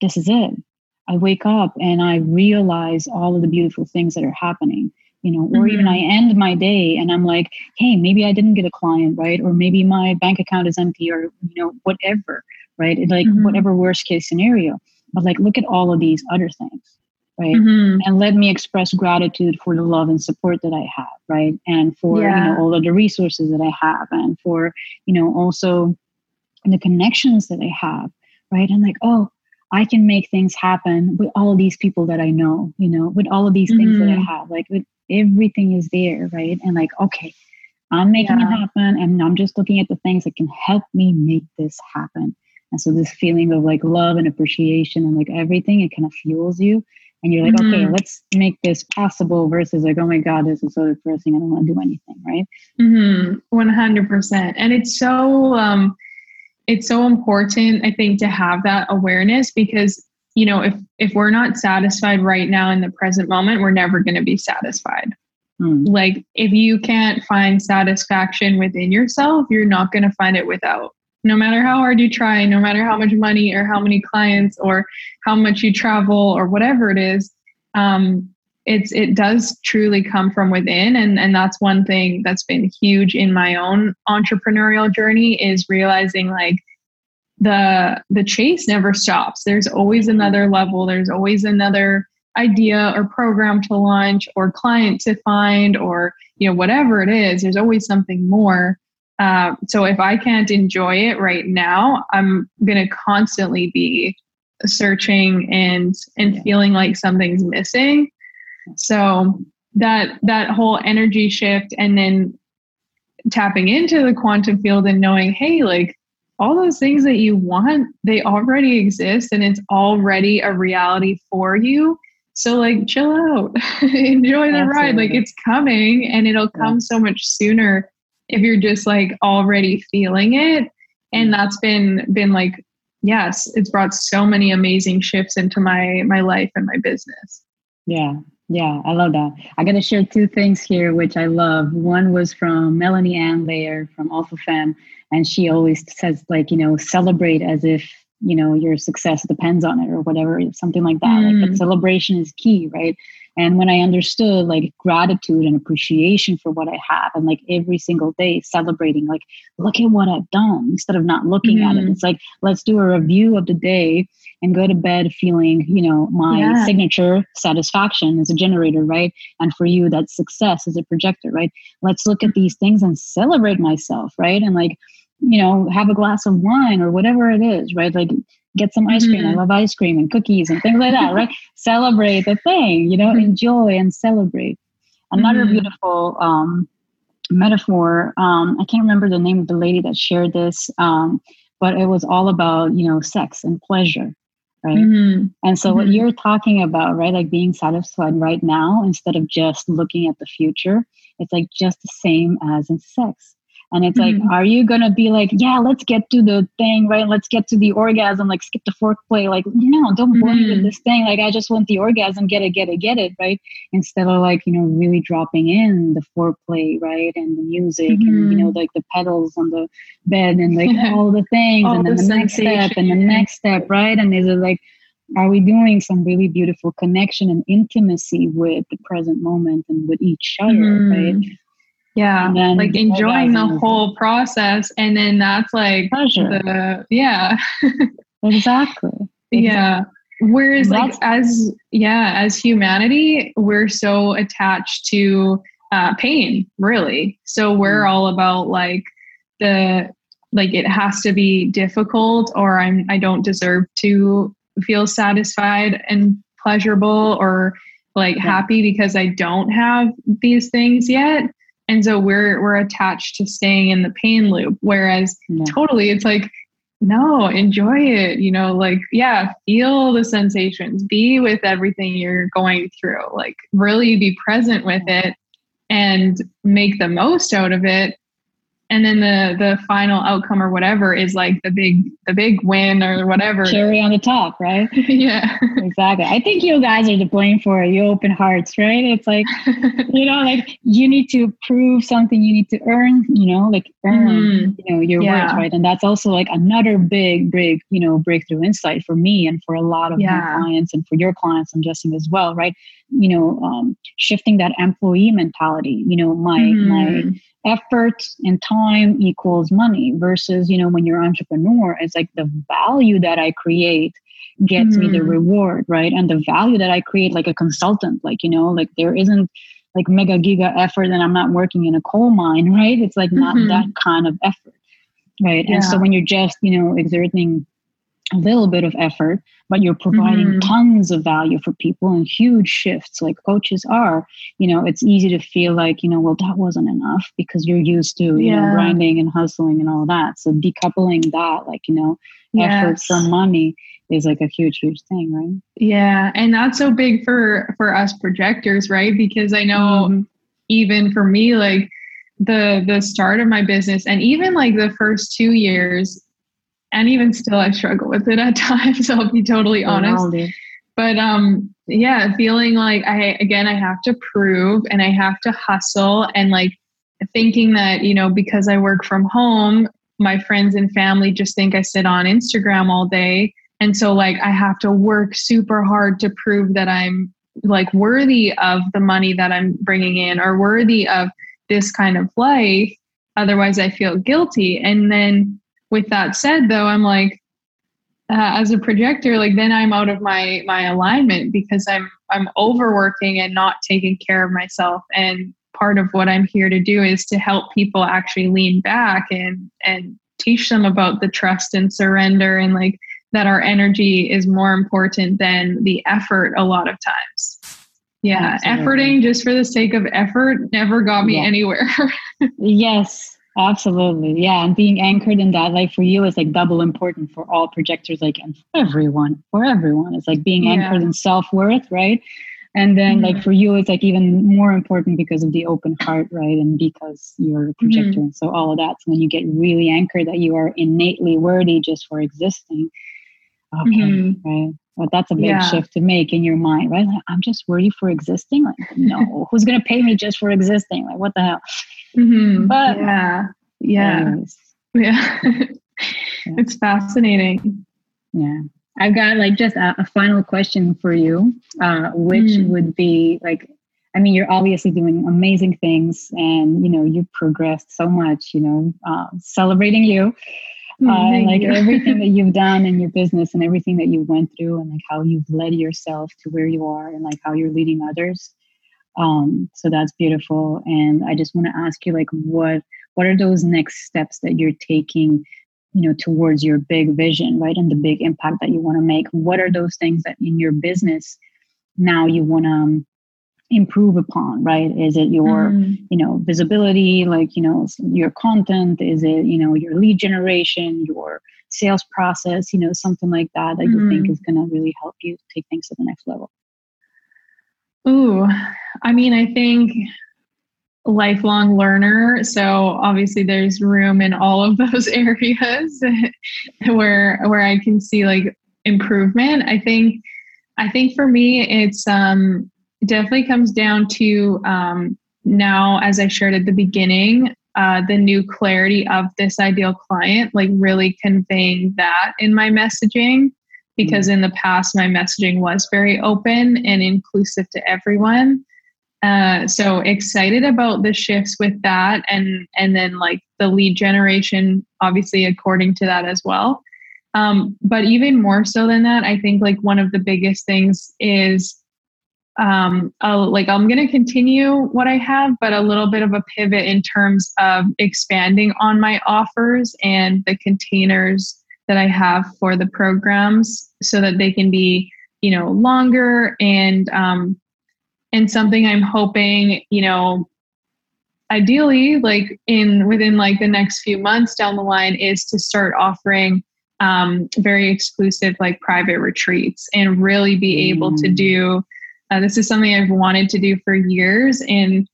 this is it. I wake up and I realize all of the beautiful things that are happening you know or mm-hmm. even i end my day and i'm like hey maybe i didn't get a client right or maybe my bank account is empty or you know whatever right it, like mm-hmm. whatever worst case scenario but like look at all of these other things right mm-hmm. and let me express gratitude for the love and support that i have right and for yeah. you know all of the resources that i have and for you know also the connections that i have right and like oh I can make things happen with all of these people that I know, you know, with all of these mm-hmm. things that I mm-hmm. have, like with everything is there, right? And like, okay, I'm making yeah. it happen and I'm just looking at the things that can help me make this happen. And so this feeling of like love and appreciation and like everything, it kind of fuels you. And you're like, mm-hmm. okay, let's make this possible versus like, oh my God, this is so depressing. I don't want to do anything, right? Mm-hmm. 100%. And it's so, um, it's so important, I think, to have that awareness because, you know, if, if we're not satisfied right now in the present moment, we're never going to be satisfied. Mm. Like, if you can't find satisfaction within yourself, you're not going to find it without. No matter how hard you try, no matter how much money or how many clients or how much you travel or whatever it is, um, it's it does truly come from within and and that's one thing that's been huge in my own entrepreneurial journey is realizing like the the chase never stops. There's always another level. There's always another idea or program to launch or client to find or you know whatever it is there's always something more. Uh, so if i can't enjoy it right now i'm going to constantly be searching and and feeling like something's missing. So that that whole energy shift and then tapping into the quantum field and knowing hey like all those things that you want they already exist and it's already a reality for you so like chill out, [LAUGHS] enjoy the Absolutely. ride. Like it's coming and it'll come yeah. so much sooner if you're just like already feeling it. And mm. that's been been like yes, it's brought so many amazing shifts into my my life and my business. Yeah. Yeah, I love that. I'm going to share two things here, which I love. One was from Melanie Ann Layer from Alpha Femme, and she always says, like, you know, celebrate as if you know your success depends on it or whatever something like that mm. like celebration is key right and when i understood like gratitude and appreciation for what i have and like every single day celebrating like look at what i've done instead of not looking mm. at it mm. it's like let's do a review of the day and go to bed feeling you know my yeah. signature satisfaction is a generator right and for you that success is a projector right let's look at these things and celebrate myself right and like you know, have a glass of wine or whatever it is, right? Like get some ice cream. Mm-hmm. I love ice cream and cookies and things like that, right? [LAUGHS] celebrate the thing, you know, mm-hmm. enjoy and celebrate. Another mm-hmm. beautiful um, metaphor. Um, I can't remember the name of the lady that shared this, um, but it was all about, you know, sex and pleasure. Right. Mm-hmm. And so, what mm-hmm. you're talking about, right, like being satisfied right now instead of just looking at the future, it's like just the same as in sex and it's mm-hmm. like, are you gonna be like, yeah, let's get to the thing, right? Let's get to the orgasm, like skip the foreplay. Like, no, don't bore mm-hmm. me with this thing. Like, I just want the orgasm, get it, get it, get it, right? Instead of like, you know, really dropping in the foreplay, right? And the music mm-hmm. and you know, mm-hmm. like the petals on the bed and like [LAUGHS] all the things all and then the, the next step and the next step, right? And is it like are we doing some really beautiful connection and intimacy with the present moment and with each other, right? Yeah, like enjoying the whole process, and then that's like pleasure. The, yeah, [LAUGHS] exactly. Yeah. Whereas, like as yeah, as humanity, we're so attached to uh, pain, really. So we're mm. all about like the like it has to be difficult, or I'm I don't deserve to feel satisfied and pleasurable, or like yeah. happy because I don't have these things yet and so we're we're attached to staying in the pain loop. Whereas totally it's like no enjoy it you know like yeah feel the sensations be with everything you're going through like really be present with it and make the most out of it and then the the final outcome or whatever is like the big the big win or whatever. [LAUGHS] Cherry on the top right? Yeah. Exactly. I think you guys are to blame for it. You open hearts right? It's like [LAUGHS] you know like you need to prove something. You need to earn you know like earn mm-hmm. you know your yeah. words right? And that's also like another big big you know breakthrough insight for me and for a lot of yeah. my clients and for your clients i'm guessing as well right you know um, shifting that employee mentality you know my mm-hmm. my effort and time equals money versus you know when you're an entrepreneur it's like the value that i create gets mm-hmm. me the mm-hmm. reward right and the value that i create like a consultant like you know like there isn't like mega giga effort and i'm not working in a coal mine [LAUGHS] right it's like not mm-hmm. that kind of effort right yeah. and so when you're just you know exerting a little bit of effort, but you're providing mm-hmm. tons of value for people and huge shifts like coaches are, you know, it's easy to feel like, you know, well, that wasn't enough because you're used to, you yeah. know, grinding and hustling and all that. So decoupling that, like, you know, yes. effort from money is like a huge, huge thing, right? Yeah. And that's so big for for us projectors, right? Because I know mm-hmm. even for me, like the the start of my business and even like the first two years and even still i struggle with it at [LAUGHS] times i'll be totally honest. but um yeah feeling like i again i have to prove and i have to hustle and like thinking that you know because i work from home my friends and family just think i sit on instagram all day. And so like i have to work super hard to prove that i'm like worthy of the money that i'm bringing in or worthy of this kind of life. Otherwise i feel guilty. And then with that said though i'm like uh, as a projector like then i'm out of my my alignment because i'm i'm overworking and not taking care of myself and part of what i'm here to do is to help people actually lean back and and teach them about the trust and surrender and like that our energy is more important than the effort a lot of times yeah Absolutely. efforting just for the sake of effort never got me yeah. anywhere [LAUGHS] yes Absolutely. Yeah. And being anchored in that, like for you, is like double important for all projectors, like, and for everyone, for everyone. It's like being anchored in self worth, right? And then, mm-hmm. like, for you, it's like even more important because of the open heart, right? And because you're a projector. Mm-hmm. And so, all of that. So, when you get really anchored that you are innately worthy just for existing, okay, mm-hmm. right? Well, that's a big yeah. shift to make in your mind, right? Like, I'm just worthy for existing. Like, no, who's going to pay me just for existing? Like, what the hell? Mm-hmm. But yeah, yeah, yeah. [LAUGHS] it's fascinating. Yeah. I've got like just a, a final question for you, uh, which mm. would be like, I mean, you're obviously doing amazing things and, you know, you've progressed so much, you know, uh, celebrating you. Mm, uh, like you. [LAUGHS] everything that you've done in your business and everything that you went through and like how you've led yourself to where you are and like how you're leading others um, so that's beautiful. And I just want to ask you, like, what what are those next steps that you're taking, you know, towards your big vision, right, and the big impact that you want to make? What are those things that in your business now you want to um, improve upon right is it your mm. you know visibility like you know your content is it you know your lead generation your sales process you know something like that that mm. you think mm-hmm. is going to really help you take things to the next level Ooh, I mean, I think lifelong learner. So obviously there's room in all of [LAUGHS] those areas [LAUGHS] where where I can see like improvement. I think I think for me it's um definitely comes down to um now as I shared at the beginning, uh, the new clarity of this ideal client, like really conveying that in my messaging because in the past my messaging was very open and inclusive to everyone uh, so excited about the shifts with that and and then like the lead generation obviously according to that as well. Um, but even more so than that i think like one of the biggest things is um, I'll, like i'm going to continue what i have but a little bit of a pivot in terms of expanding on my offers and the containers that I have for the programs so that they can be, you know, longer and um, and something I'm hoping, you know, ideally like in within like the next few months down the line is to start offering um, very exclusive like private retreats and really be able mm. to do uh, this is something I've wanted to do for years and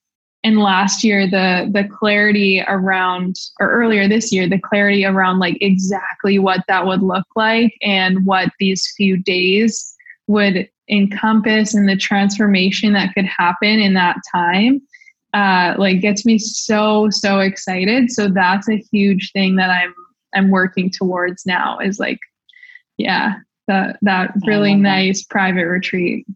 and last year the the clarity around or earlier this year the clarity around like exactly what that would look like and what these few days would encompass and the transformation that could happen in that time uh, like gets me so so excited so that's a huge thing that i'm i'm working towards now is like yeah that that really nice that. private retreat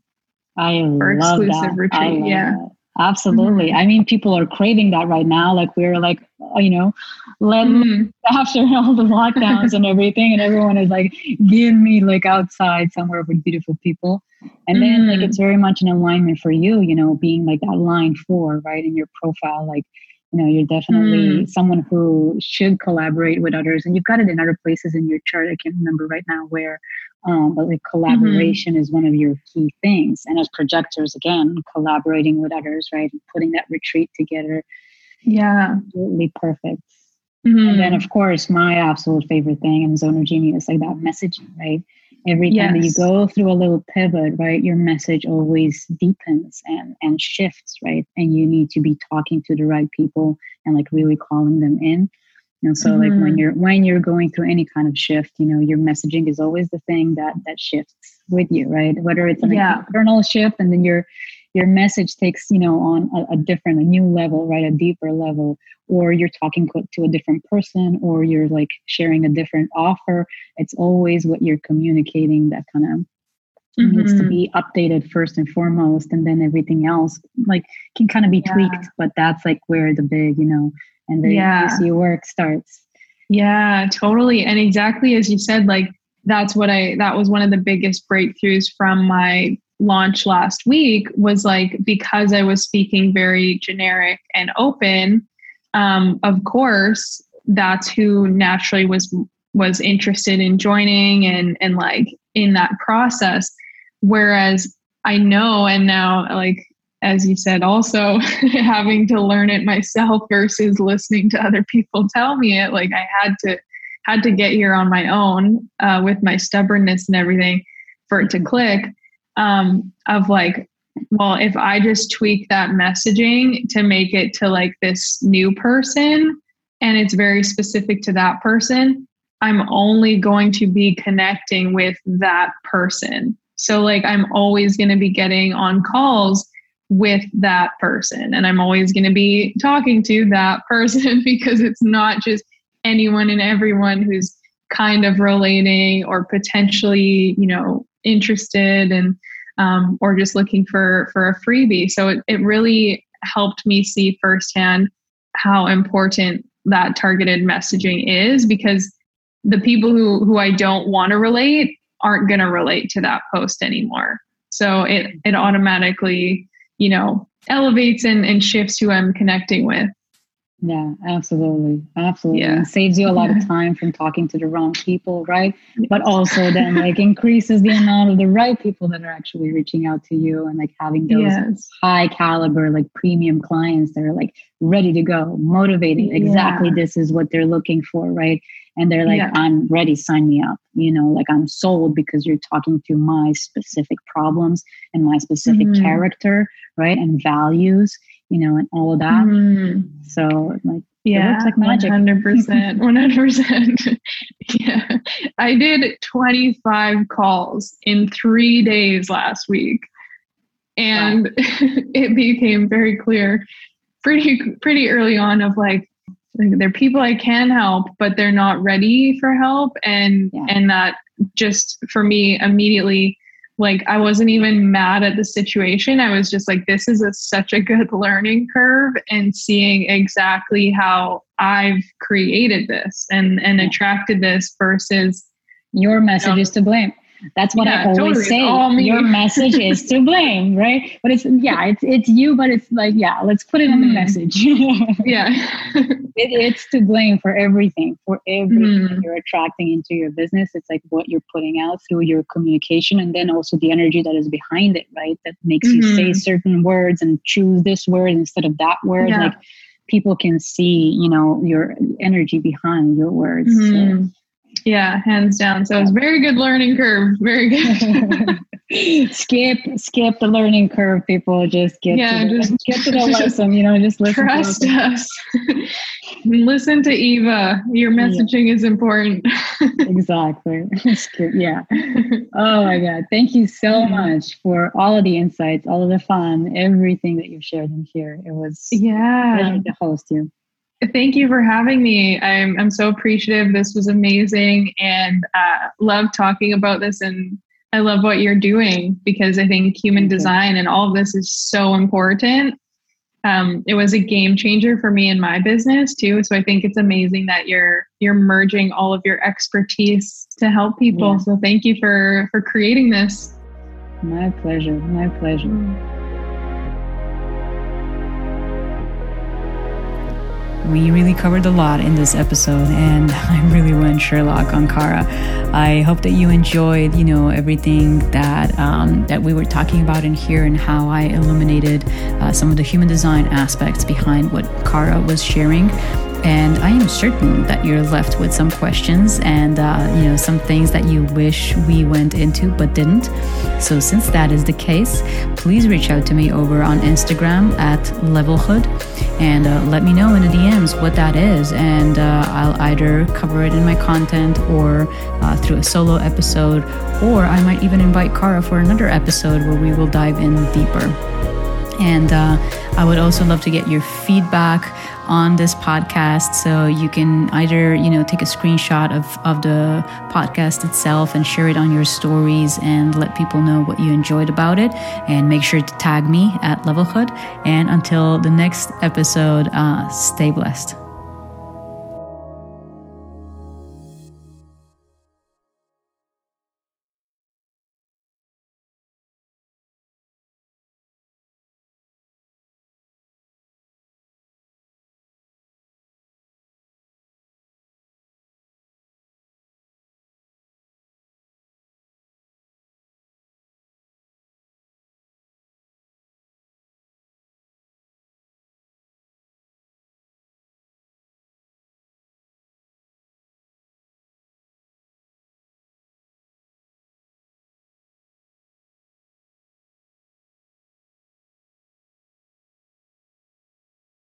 I or exclusive that. retreat yeah that. Absolutely. Mm-hmm. I mean, people are craving that right now. Like we're like, you know, let mm-hmm. [LAUGHS] after all the lockdowns and everything, and everyone is like, give me like outside somewhere with beautiful people. And then mm-hmm. like it's very much an alignment for you, you know, being like that line four, right, in your profile, like you know you're definitely mm. someone who should collaborate with others and you've got it in other places in your chart i can't remember right now where um, but like mm-hmm. collaboration mm-hmm. is one of your key things and as projectors again collaborating with others right and putting that retreat together yeah absolutely perfect mm-hmm. and then of course my absolute favorite thing in zoner genius like that messaging right every time yes. that you go through a little pivot right your message always deepens and and shifts right and you need to be talking to the right people and like really calling them in and so mm-hmm. like when mm-hmm. you're when you're going through any kind of shift you know your messaging is always the thing that that shifts with you right whether it's an yeah. internal shift and then your your message takes you know on a, a, different a new level right a deeper level or you're talking to a different person or you're like sharing a different offer it's always what you're communicating that kind of mm-hmm. needs to mm-hmm. be updated first and foremost and then everything else like can kind of be yeah. tweaked but that's like where the big you know and the yeah. work starts yeah totally and exactly as you said like that's what i that was one of the biggest breakthroughs from my launch last week was like because I was speaking very generic and open, um, of course, that's who naturally was was interested in joining and and like in that process. Whereas I know and now like as you said, also [LAUGHS] having to learn it myself versus listening to other people tell me it. Like I had to had to get here on my own uh, with my stubbornness and everything for it to click um, of like, well, if I just tweak that messaging to make it to like this new person and it's very specific to that person, I'm only going to be connecting with that person. So, like, I'm always going to be getting on calls with that person and I'm always going to be talking to that [LAUGHS] person because it's not just anyone and everyone who's kind of relating or potentially, you know, interested and um, or just looking for for a freebie. So it, it really helped me see firsthand how important that targeted messaging is because the people who who I don't want to relate aren't going to relate to that post anymore. So it it automatically, you know, elevates and, and shifts who I'm connecting with. Yeah, absolutely. Absolutely. Yeah. It saves you a lot of [LAUGHS] time from talking to the wrong people, right? Yes. But also then like increases the amount of the right people that are actually reaching out to you and like having those yes. high caliber, like premium clients that are like ready to go, motivated. Exactly yeah. this is what they're looking for, right? And they're like. I'm ready, sign me up. You know, like I'm sold because you're talking to my specific problems and my specific mm-hmm. character, right? And values you know, and all of that. Mm. So like yeah, like magic. 100%. 100%. [LAUGHS] yeah. I did 25 calls in three days last week. And wow. [LAUGHS] it became very clear pretty, pretty early on of like, they're people I can help, but they're not ready for help. And, yeah. and that just for me immediately like i wasn't even mad at the situation. I was just like this is a, such a good [LAUGHS] learning curve and seeing exactly how i've created this and and attracted this versus your message you know, is to blame that's what yeah, I always totally. say. Your message is to blame, right? But it's yeah, it's it's you, but it's like yeah, let's put it in the mm. message. [LAUGHS] yeah, it, it's to blame for everything, for everything mm. you're attracting into your business. It's like what you're putting out through your communication, and then also the energy that is behind it, right? That makes mm-hmm. you say mm-hmm. certain words and choose this word instead of that word. Yeah. Like people can see, you know, your energy behind your words. Mm-hmm. So yeah, hands down. So it's very good learning curve. Very good. [LAUGHS] skip, skip the learning curve. People just get yeah, to just get to the [LAUGHS] lesson. You know, just listen. Trust us. listen to Eva. Your messaging yeah. is important. [LAUGHS] exactly. yeah. Oh my God! Thank you so much for all of the insights, all of the fun, everything that you've shared in here. It was yeah to host you. Thank you for having me. I'm I'm so appreciative. This was amazing, and uh, love talking about this. And I love what you're doing because I think human design and all of this is so important. Um, it was a game changer for me in my business too. So I think it's amazing that you're you're merging all of your expertise to help people. Yeah. So thank you for for creating this. My pleasure. My pleasure. We really covered a lot in this episode, and [LAUGHS] I really went Sherlock on Kara. I hope that you enjoyed, you know, everything that um, that we were talking about in here, and how I illuminated uh, some of the human design aspects behind what Kara was sharing and I am certain that you're left with some questions and uh, you know some things that you wish we went into but didn't. So since that is the case, please reach out to me over on Instagram at Levelhood and uh, let me know in the DMs what that is, and uh, I'll either cover it in my content or uh, through a solo episode, or I might even invite Kara for another episode where we will dive in deeper. And uh, I would also love to get your feedback on this podcast. So you can either, you know, take a screenshot of, of the podcast itself and share it on your stories and let people know what you enjoyed about it. And make sure to tag me at Levelhood. And until the next episode, uh, stay blessed.